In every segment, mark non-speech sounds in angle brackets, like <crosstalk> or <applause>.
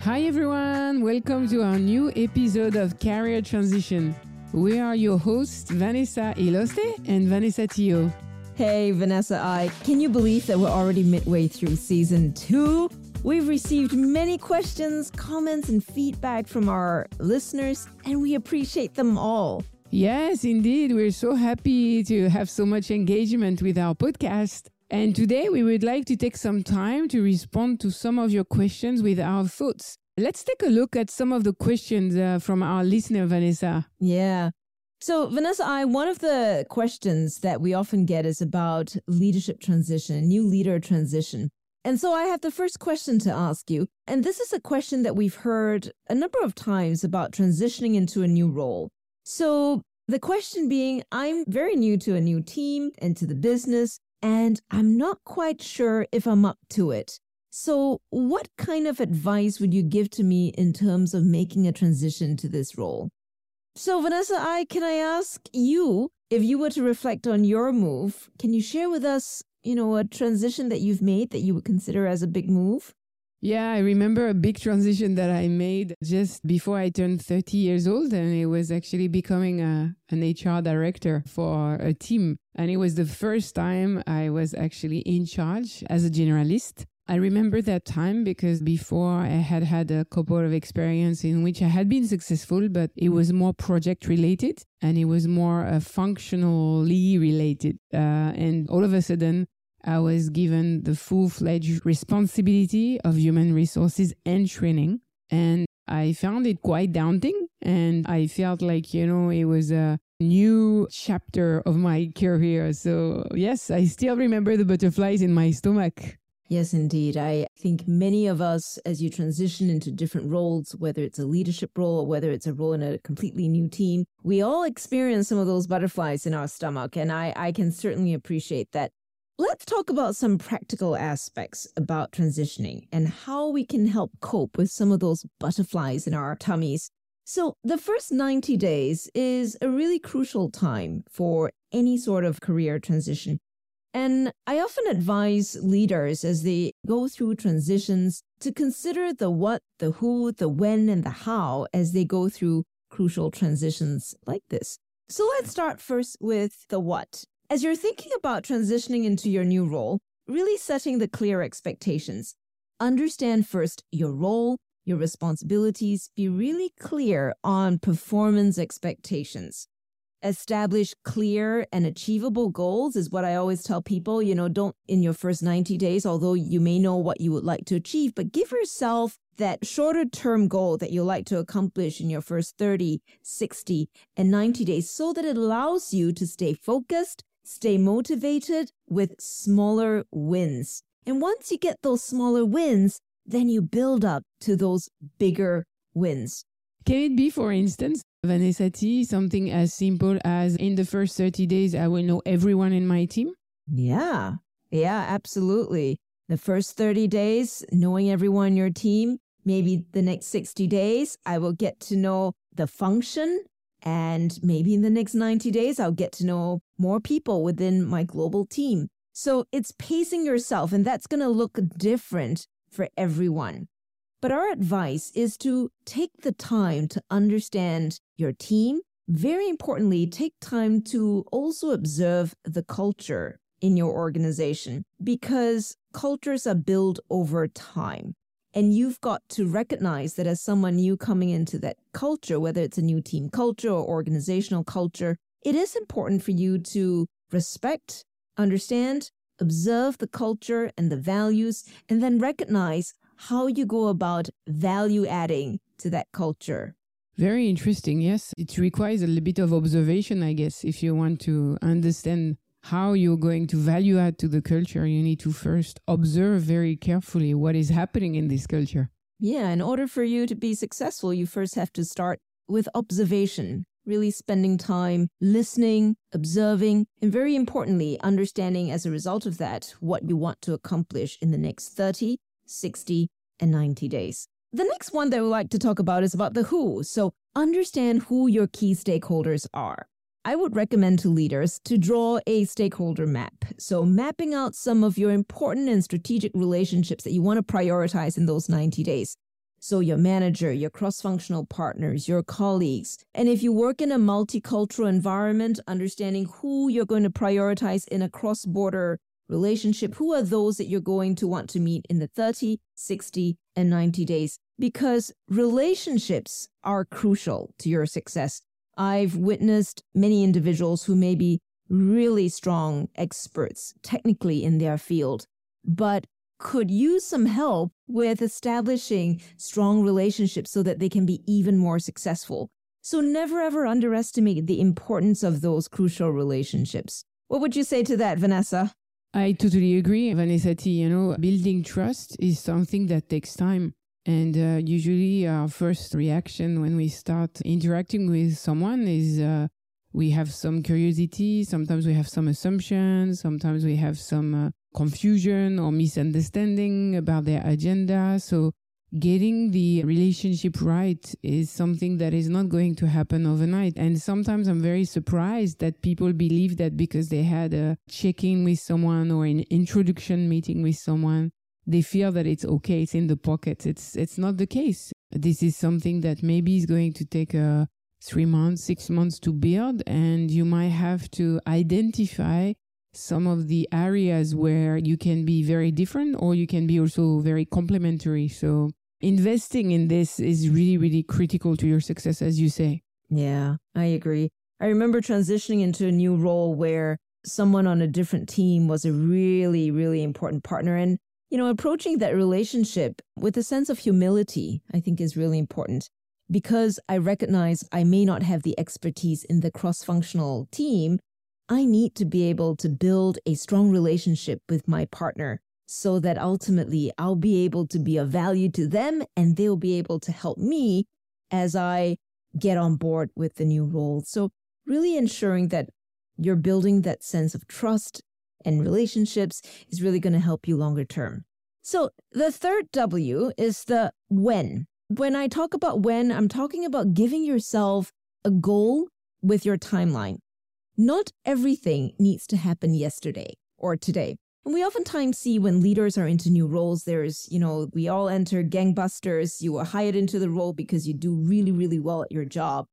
Hi everyone, welcome to our new episode of Career Transition. We are your hosts, Vanessa Iloste and Vanessa Teo. Hey, Vanessa I. Can you believe that we're already midway through season two? We've received many questions, comments, and feedback from our listeners, and we appreciate them all. Yes, indeed. We're so happy to have so much engagement with our podcast. And today we would like to take some time to respond to some of your questions with our thoughts. Let's take a look at some of the questions uh, from our listener, Vanessa. Yeah. So, Vanessa, I one of the questions that we often get is about leadership transition, new leader transition. And so I have the first question to ask you. And this is a question that we've heard a number of times about transitioning into a new role. So the question being, I'm very new to a new team and to the business and I'm not quite sure if I'm up to it. So, what kind of advice would you give to me in terms of making a transition to this role? So, Vanessa, I can I ask you if you were to reflect on your move, can you share with us, you know, a transition that you've made that you would consider as a big move? Yeah, I remember a big transition that I made just before I turned 30 years old, and it was actually becoming a, an HR director for a team. And it was the first time I was actually in charge as a generalist. I remember that time because before I had had a couple of experience in which I had been successful, but it was more project related and it was more uh, functionally related. Uh, and all of a sudden, I was given the full fledged responsibility of human resources and training. And I found it quite daunting. And I felt like, you know, it was a new chapter of my career. So, yes, I still remember the butterflies in my stomach. Yes, indeed. I think many of us, as you transition into different roles, whether it's a leadership role or whether it's a role in a completely new team, we all experience some of those butterflies in our stomach. And I, I can certainly appreciate that. Let's talk about some practical aspects about transitioning and how we can help cope with some of those butterflies in our tummies. So, the first 90 days is a really crucial time for any sort of career transition. And I often advise leaders as they go through transitions to consider the what, the who, the when, and the how as they go through crucial transitions like this. So let's start first with the what. As you're thinking about transitioning into your new role, really setting the clear expectations. Understand first your role, your responsibilities, be really clear on performance expectations. Establish clear and achievable goals is what I always tell people. You know, don't in your first 90 days, although you may know what you would like to achieve, but give yourself that shorter term goal that you like to accomplish in your first 30, 60, and 90 days so that it allows you to stay focused, Stay motivated with smaller wins. And once you get those smaller wins, then you build up to those bigger wins. Can it be, for instance, Vanessa T, something as simple as in the first 30 days, I will know everyone in my team? Yeah, yeah, absolutely. The first 30 days, knowing everyone in your team. Maybe the next 60 days, I will get to know the function and maybe in the next 90 days, I'll get to know more people within my global team. So it's pacing yourself, and that's going to look different for everyone. But our advice is to take the time to understand your team. Very importantly, take time to also observe the culture in your organization because cultures are built over time. And you've got to recognize that as someone new coming into that culture, whether it's a new team culture or organizational culture, it is important for you to respect, understand, observe the culture and the values, and then recognize how you go about value adding to that culture. Very interesting. Yes, it requires a little bit of observation, I guess, if you want to understand how you're going to value add to the culture, you need to first observe very carefully what is happening in this culture. Yeah, in order for you to be successful, you first have to start with observation, really spending time listening, observing, and very importantly, understanding as a result of that what you want to accomplish in the next 30, 60, and 90 days. The next one that we like to talk about is about the who. So understand who your key stakeholders are. I would recommend to leaders to draw a stakeholder map. So, mapping out some of your important and strategic relationships that you want to prioritize in those 90 days. So, your manager, your cross functional partners, your colleagues. And if you work in a multicultural environment, understanding who you're going to prioritize in a cross border relationship, who are those that you're going to want to meet in the 30, 60, and 90 days. Because relationships are crucial to your success. I've witnessed many individuals who may be really strong experts technically in their field, but could use some help with establishing strong relationships so that they can be even more successful. So never ever underestimate the importance of those crucial relationships. What would you say to that, Vanessa? I totally agree, Vanessa T. You know, building trust is something that takes time. And uh, usually, our first reaction when we start interacting with someone is uh, we have some curiosity. Sometimes we have some assumptions. Sometimes we have some uh, confusion or misunderstanding about their agenda. So, getting the relationship right is something that is not going to happen overnight. And sometimes I'm very surprised that people believe that because they had a check in with someone or an introduction meeting with someone, they feel that it's okay, it's in the pocket. It's it's not the case. This is something that maybe is going to take uh, three months, six months to build, and you might have to identify some of the areas where you can be very different or you can be also very complementary. So investing in this is really, really critical to your success, as you say. Yeah, I agree. I remember transitioning into a new role where someone on a different team was a really, really important partner. And you know, approaching that relationship with a sense of humility, I think is really important because I recognize I may not have the expertise in the cross functional team. I need to be able to build a strong relationship with my partner so that ultimately I'll be able to be of value to them and they'll be able to help me as I get on board with the new role. So, really ensuring that you're building that sense of trust and relationships is really going to help you longer term. So the third W is the when. When I talk about when, I'm talking about giving yourself a goal with your timeline. Not everything needs to happen yesterday or today. And we oftentimes see when leaders are into new roles, there's, you know, we all enter gangbusters. You are hired into the role because you do really, really well at your job.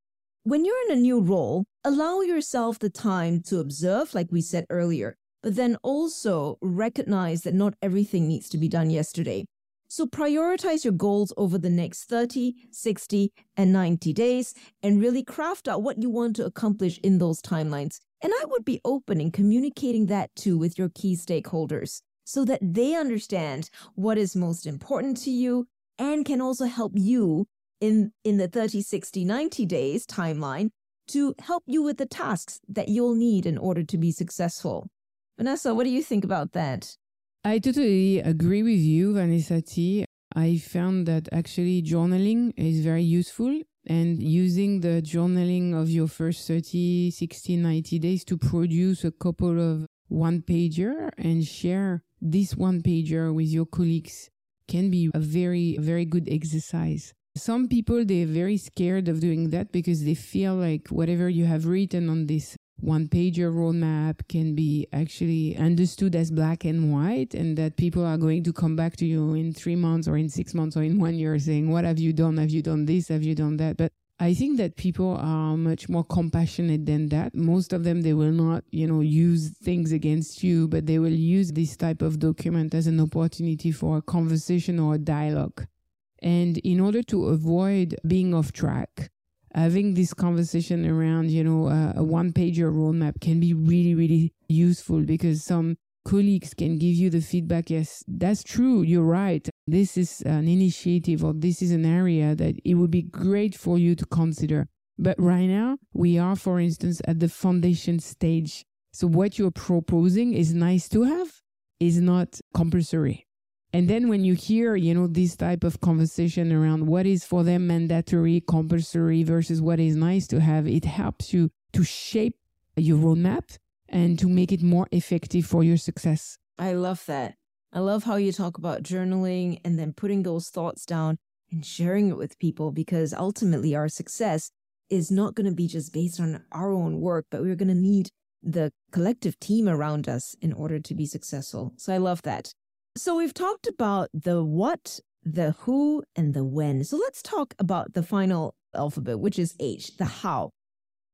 When you're in a new role, allow yourself the time to observe, like we said earlier, but then also recognize that not everything needs to be done yesterday. So prioritize your goals over the next 30, 60, and 90 days and really craft out what you want to accomplish in those timelines. And I would be open in communicating that too with your key stakeholders so that they understand what is most important to you and can also help you in, in the 30, 60, 90 days timeline to help you with the tasks that you'll need in order to be successful. Vanessa, what do you think about that? I totally agree with you, Vanessa T. I found that actually journaling is very useful and using the journaling of your first 30, 60, 90 days to produce a couple of one pager and share this one pager with your colleagues can be a very, very good exercise. Some people, they're very scared of doing that because they feel like whatever you have written on this one pager roadmap can be actually understood as black and white and that people are going to come back to you in three months or in six months or in one year saying what have you done? Have you done this? Have you done that? But i think that people are much more compassionate than that. Most of them they will not you know use things against you but they will use this type of document as an opportunity for a conversation or a dialogue. And in order to avoid being off track having this conversation around, you know, uh, a one pager roadmap can be really, really useful because some colleagues can give you the feedback yes that's true you're right. This is an initiative or this is an area that it would be great for you to consider. But right now we are for instance at the foundation stage. So what you're proposing is nice to have is not compulsory and then when you hear, you know, this type of conversation around what is for them mandatory, compulsory versus what is nice to have, it helps you to shape your roadmap and to make it more effective for your success. I love that. I love how you talk about journaling and then putting those thoughts down and sharing it with people because ultimately our success is not going to be just based on our own work, but we're going to need the collective team around us in order to be successful. So I love that. So we've talked about the what, the who, and the when. So let's talk about the final alphabet, which is H, the how.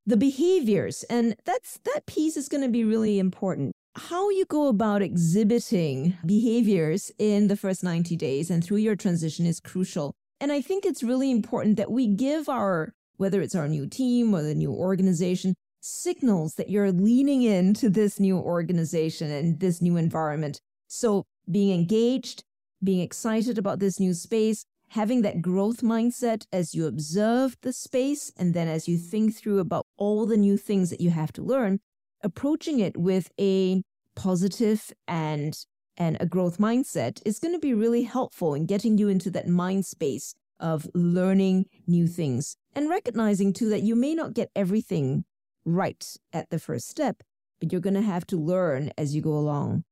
The behaviors, and that's that piece is going to be really important. How you go about exhibiting behaviors in the first 90 days and through your transition is crucial. And I think it's really important that we give our, whether it's our new team or the new organization, signals that you're leaning into this new organization and this new environment. So being engaged, being excited about this new space, having that growth mindset as you observe the space and then as you think through about all the new things that you have to learn, approaching it with a positive and and a growth mindset is going to be really helpful in getting you into that mind space of learning new things and recognizing too that you may not get everything right at the first step, but you're going to have to learn as you go along.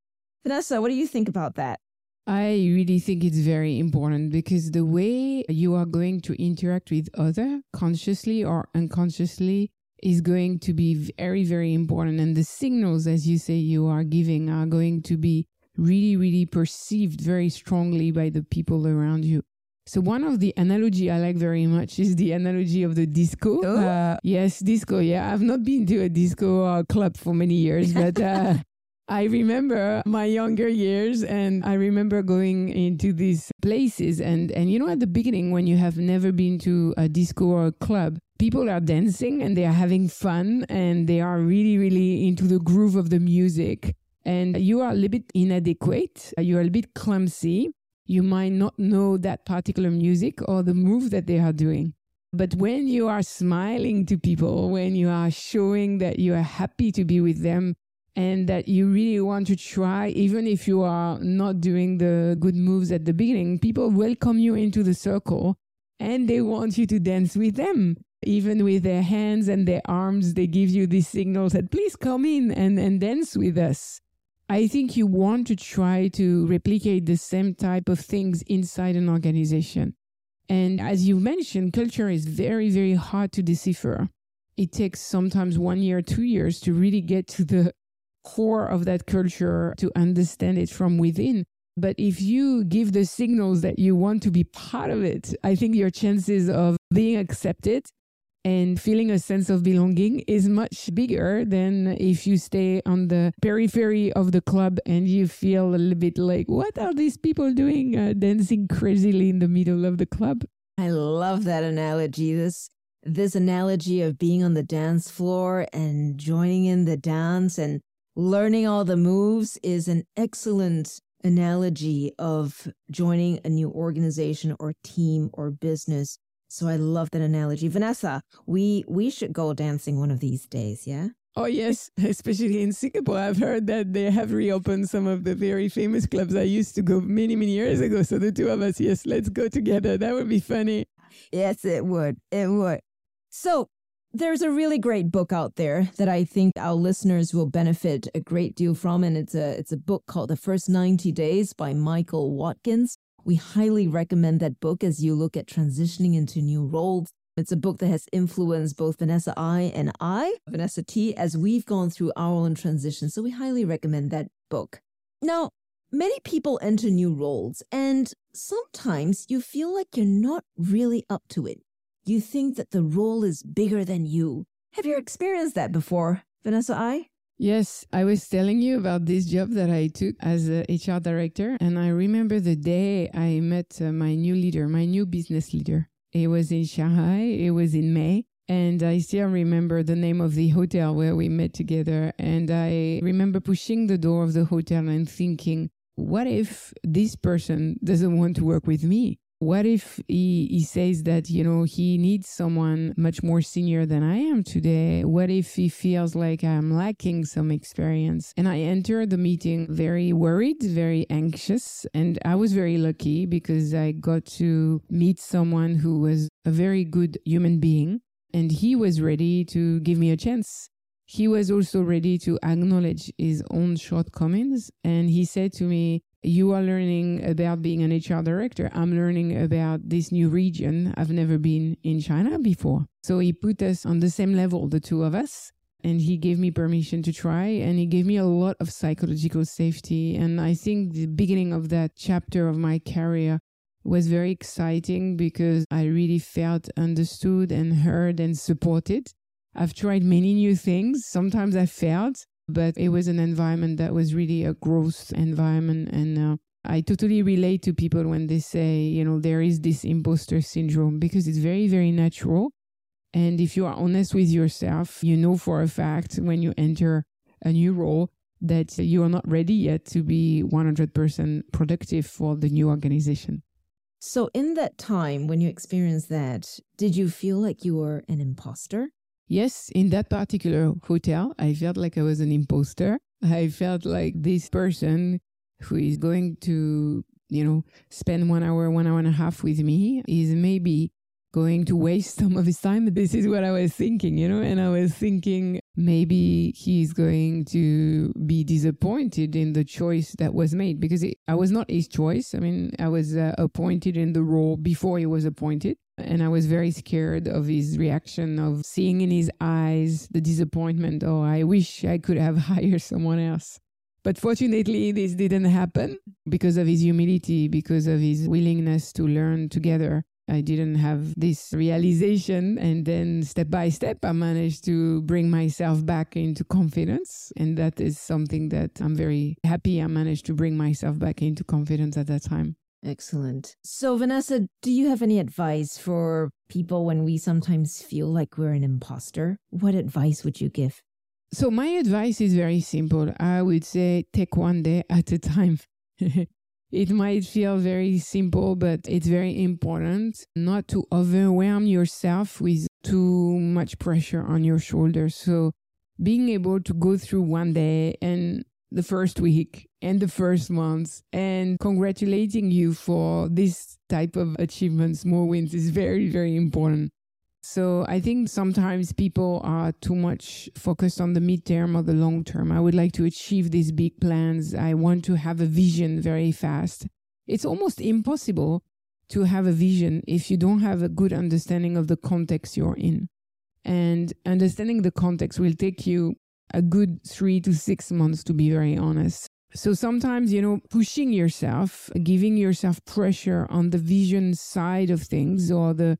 Vanessa, what do you think about that? I really think it's very important because the way you are going to interact with other consciously or unconsciously is going to be very, very important. And the signals, as you say, you are giving are going to be really, really perceived very strongly by the people around you. So one of the analogy I like very much is the analogy of the disco. Oh. Uh, yes, disco. Yeah, I've not been to a disco uh, club for many years, but uh, I remember my younger years, and I remember going into these places. And and you know, at the beginning, when you have never been to a disco or a club, people are dancing and they are having fun, and they are really, really into the groove of the music. And you are a little bit inadequate. You are a little bit clumsy you might not know that particular music or the move that they are doing. But when you are smiling to people, when you are showing that you are happy to be with them and that you really want to try, even if you are not doing the good moves at the beginning, people welcome you into the circle and they want you to dance with them. Even with their hands and their arms, they give you these signals that please come in and, and dance with us. I think you want to try to replicate the same type of things inside an organization. And as you mentioned, culture is very, very hard to decipher. It takes sometimes one year, two years to really get to the core of that culture to understand it from within. But if you give the signals that you want to be part of it, I think your chances of being accepted and feeling a sense of belonging is much bigger than if you stay on the periphery of the club and you feel a little bit like, what are these people doing uh, dancing crazily in the middle of the club? I love that analogy. This this analogy of being on the dance floor and joining in the dance and learning all the moves is an excellent analogy of joining a new organization or team or business so I love that analogy. Vanessa, we we should go dancing one of these days, yeah? Oh yes, <laughs> especially in Singapore. I've heard that they have reopened some of the very famous clubs I used to go many, many years ago. So the two of us, yes, let's go together. That would be funny. Yes, it would. It would. So there's a really great book out there that I think our listeners will benefit a great deal from, and it's a it's a book called The First 90 Days by Michael Watkins. We highly recommend that book as you look at transitioning into new roles. It's a book that has influenced both Vanessa I and I, Vanessa T, as we've gone through our own transition. So we highly recommend that book. Now, many people enter new roles, and sometimes you feel like you're not really up to it. You think that the role is bigger than you. Have you experienced that before, Vanessa I? Yes, I was telling you about this job that I took as a HR director. And I remember the day I met uh, my new leader, my new business leader. It was in Shanghai, it was in May. And I still remember the name of the hotel where we met together. And I remember pushing the door of the hotel and thinking, what if this person doesn't want to work with me? What if he, he says that, you know, he needs someone much more senior than I am today? What if he feels like I'm lacking some experience? And I entered the meeting very worried, very anxious. And I was very lucky because I got to meet someone who was a very good human being and he was ready to give me a chance. he was also ready to acknowledge his own shortcomings. And he said to me, You are learning about being an HR director. I'm learning about this new region. I've never been in China before. So he put us on the same level, the two of us. And he gave me permission to try, and he gave me a lot of psychological safety. And I think the beginning of that chapter of my career was very exciting because I really felt understood and heard and supported. I've tried many new things. Sometimes I failed, but it was an environment that was really a growth environment. And uh, I totally relate to people when they say, you know, there is this imposter syndrome because it's very, very natural. And if you are honest with yourself, you know for a fact when you enter a new role that you are not ready yet to be 100% productive for the new organization. So, in that time when you experienced that, did you feel like you were an imposter? Yes, in that particular hotel, I felt like I was an imposter. I felt like this person who is going to, you know, spend one hour, one hour and a half with me is maybe going to waste <laughs> some of his time. This is what I was thinking, you know, and I was thinking maybe he's going to be disappointed in the choice that was made because it, I was not his choice. I mean, I was uh, appointed in the role before he was appointed. And I was very scared of his reaction of seeing in his eyes the disappointment. Oh, I wish I could have <laughs> hired someone else. But fortunately, this didn't happen because of his humility, because of his willingness to learn together. I didn't have this realization. And then step by step, I managed to bring myself back into confidence. And that is something that I'm very happy I managed to bring myself back into confidence at that time. Excellent. So, Vanessa, do you have any advice for people when we sometimes feel like we're an imposter? What advice would you give? So, my advice is very simple. I would say take one day at a time. <laughs> it might feel very simple, but it's very important not to overwhelm yourself with too much pressure on your shoulders. So, being able to go through one day and the first week and the first months and congratulating you for this type of achievement, small wins is very, very important. So I think sometimes people are too much focused on the midterm or the long term. I would like to achieve these big plans. I want to have a vision very fast. It's almost impossible to have a vision if you don't have a good understanding of the context you're in. And understanding the context will take you a good three to six months, to be very honest. So sometimes, you know, pushing yourself, giving yourself pressure on the vision side of things or the,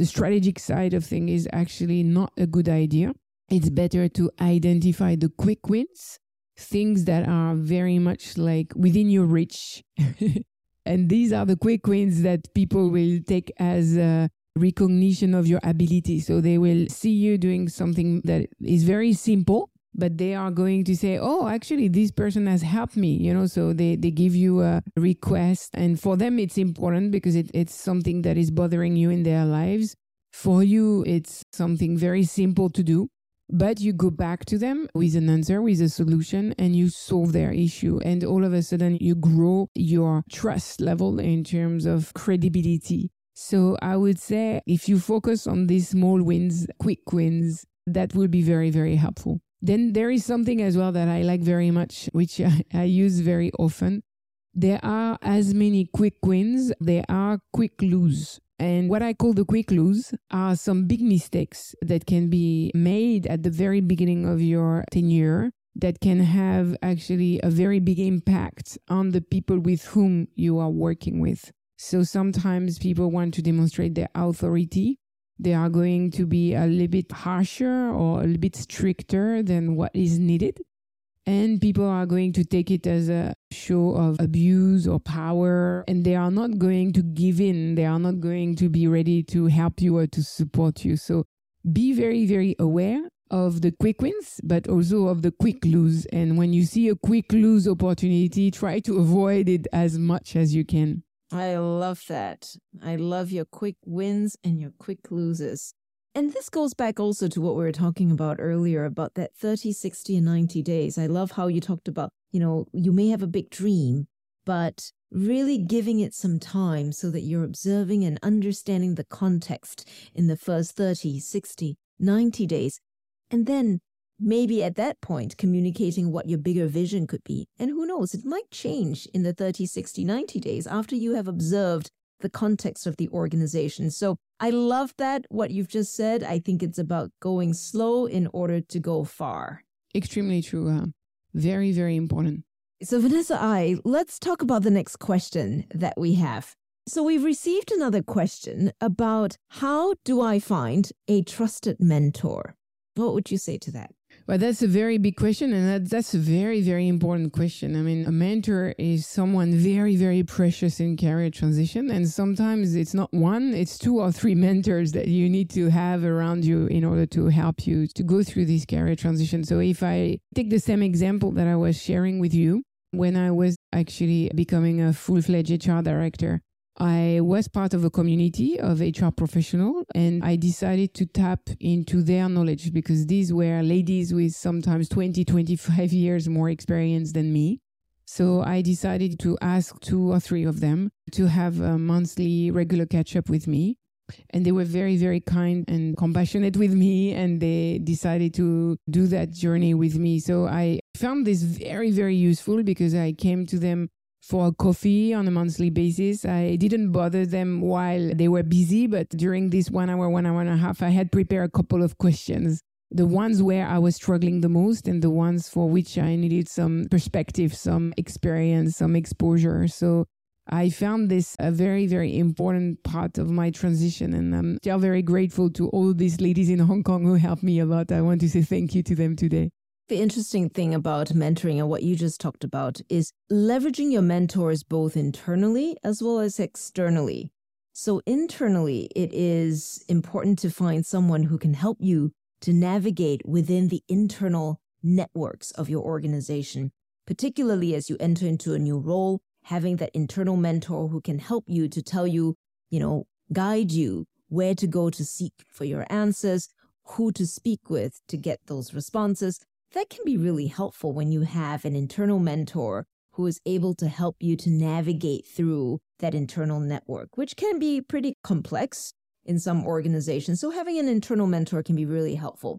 the strategic side of things is actually not a good idea. It's better to identify the quick wins, things that are very much like within your reach. <laughs> and these are the quick wins that people will take as a recognition of your ability. So they will see you doing something that is very simple but they are going to say oh actually this person has helped me you know so they, they give you a request. And for them it's important because it, it's something that is bothering you in their lives. For you it's something very simple to do but you go back to them with an answer with a solution and you solve their issue. And all of a sudden you grow your trust level in terms of credibility. So i would say if you focus on these small wins quick wins that will be very very helpful then there is something as well that I like very much, which I, I use very often. There are as many quick wins, there are quick lose. And what I call the quick lose are some big mistakes that can be made at the very beginning of your tenure that can have actually a very big impact on the people with whom you are working with. So sometimes people want to demonstrate their authority they are going to be a little bit harsher or a little bit stricter than what is needed. And people are going to take it as a show of abuse or power, and they are not going to give in. They are not going to be ready to help you or to support you. So be very, very aware of the quick wins, but also of the quick lose. And when you see a quick lose opportunity, try to avoid it as much as you can. I love that. I love your quick wins and your quick loses. And this goes back also to what we were talking about earlier about that 30, 60, and 90 days. I love how you talked about, you know, you may have a big dream, but really giving it some time so that you're observing and understanding the context in the first 30, 60, 90 days. And then maybe at that point communicating what your bigger vision could be. And who knows, it might change in the 30, 60, 90 days after you have observed the context of the organization. So I love that, what you've just said. I think it's about going slow in order to go far. Extremely true. Uh, very, very important. So, Vanessa I, let's talk about the next question that we have. So, we've received another question about how do I find a trusted mentor? What would you say to that? Well, that's a very big question, and that, that's a very, very important question. I mean, a mentor is someone very, very precious in career transition, and sometimes it's not one, it's two or three <laughs> mentors that you need to have around you in order to help you to go through this career transition. So, if I take the same example that I was sharing with you, when I was actually becoming a full fledged HR director, I was part of a community of HR professional and I decided to tap into their knowledge because these were ladies with sometimes 20, 25 years more experience than me. So I decided to ask two or three of them to have a monthly regular catch up with me. And they were very, very kind and compassionate with me. And they decided to do that journey with me. So I found this very, very useful because I came to them for coffee on a monthly basis. I didn't bother them while they were busy, but during this one hour, one hour and a half, I had prepared a couple of questions. The ones where I was struggling the most and the ones for which I needed some perspective, some experience, some exposure. So I found this a very, very important part of my transition. And I'm still very grateful to all these ladies in Hong Kong who helped me a lot. I want to say thank you to them today. The interesting thing about mentoring and what you just talked about is leveraging your mentors both internally as well as externally. So, internally, it is important to find someone who can help you to navigate within the internal networks of your organization, particularly as you enter into a new role, having that internal mentor who can help you to tell you, you know, guide you where to go to seek for your answers, who to speak with to get those responses, that can be really helpful when you have an internal mentor who is able to help you to navigate through that internal network, which can be pretty complex in some organizations. So, having an internal mentor can be really helpful.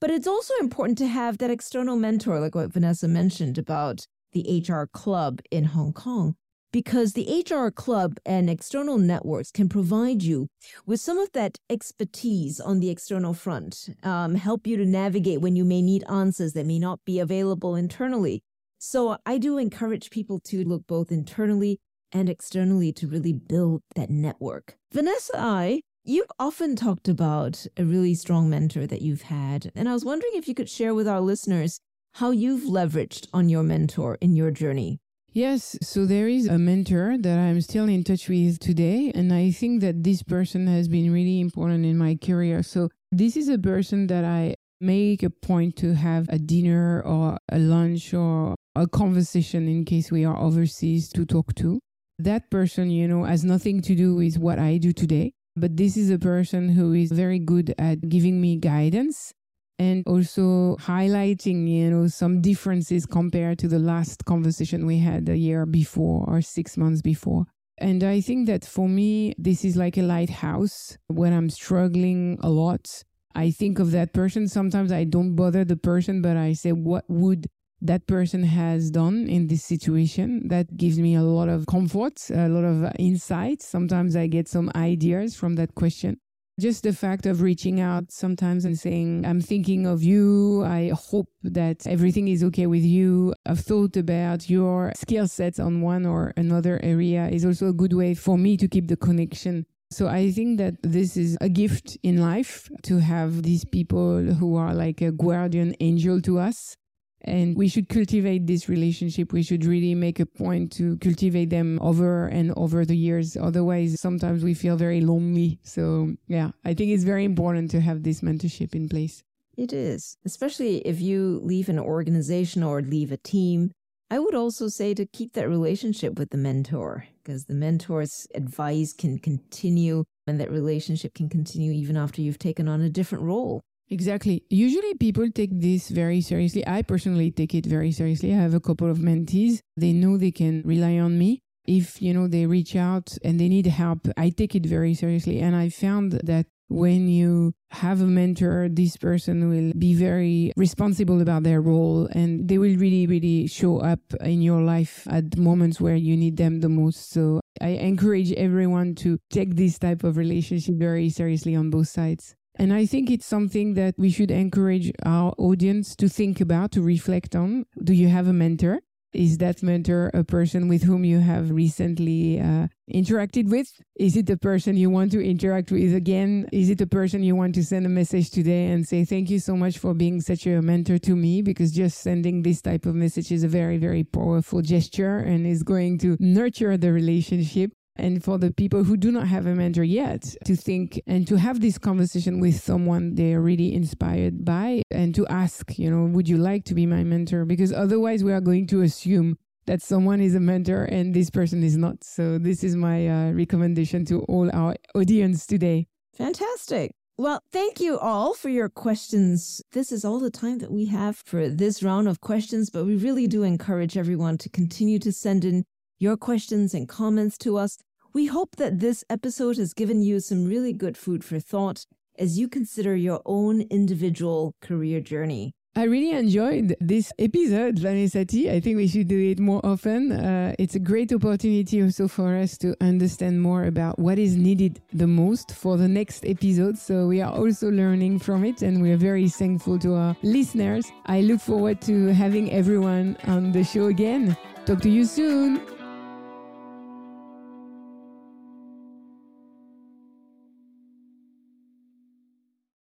But it's also important to have that external mentor, like what Vanessa mentioned about the HR club in Hong Kong, because the HR club and external networks can provide you with some of that expertise on the external front, um, help you to navigate when you may need answers that may not be available internally. So I do encourage people to look both internally and externally to really build that network. Vanessa I, you've often talked about a really strong mentor that you've had, and I was wondering if you could share with our listeners how you've leveraged on your mentor in your journey. Yes, so there is a mentor that I'm still in touch with today, and I think that this person has been really important in my career. So, this is a person that I make a point to have a dinner or a lunch or a conversation in case we are overseas to talk to. That person, you know, has nothing to do with what I do today, but this is a person who is very good at giving me guidance and also highlighting you know some differences compared to the last conversation we had a year before or 6 months before. And i think that for me this is like a lighthouse when i'm struggling a lot. I think of that person. Sometimes i don't bother the person but i say what would that person has done in this situation? That gives me a lot of comfort a lot of insights sometimes i get some ideas from that question just the fact of reaching out sometimes and saying, I'm thinking of you. I hope that everything is okay with you. I've thought about your skill sets on one or another area is also a good way for me to keep the connection. So I think that this is a gift in life to have these people who are like a guardian angel to us and we should cultivate this relationship. We should really make a point to cultivate them over and over the years. Otherwise, sometimes we feel very lonely. So, yeah, I think it's very important to have this mentorship in place. It is, especially if you leave an organization or leave a team. I would also say to keep that relationship with the mentor because the mentor's advice can continue and that relationship can continue even after you've taken on a different role. Exactly. Usually people take this very seriously. I personally take it very seriously. I have a couple of mentees. They know they can rely on me. If, you know, they reach out and they need help, I take it very seriously. And I found that when you have a mentor, this person will be very responsible about their role and they will really, really show up in your life at moments where you need them the most. So I encourage everyone to take this type of relationship very seriously on both sides. And I think it's something that we should encourage our audience to think about, to reflect on. Do you have a mentor? Is that mentor a person with whom you have recently uh, interacted with? Is it the person you want to interact with again? Is it a person you want to send a message today and say, Thank you so much for being such a mentor to me? Because just sending this type of message is a very, very powerful gesture and is going to nurture the relationship and for the people who do not have a mentor yet to think and to have this conversation with someone they're really inspired by and to ask you know would you like to be my mentor? Because otherwise we are going to assume that someone is a mentor and this person is not. So this is my uh, recommendation to all our audience today. Fantastic. Well, thank you all for your questions. This is all the time that we have for this round of questions, but we really do encourage everyone to continue to send in your questions and comments to us. We hope that this episode has given you some really good food for thought as you consider your own individual career journey. I really enjoyed this episode, Vanessa T. I think we should do it more often. Uh, it's a great opportunity also for us to understand more about what is needed the most for the next episode. So we are also learning from it and we are very thankful to our listeners. I look forward to having everyone on the show again. Talk to you soon.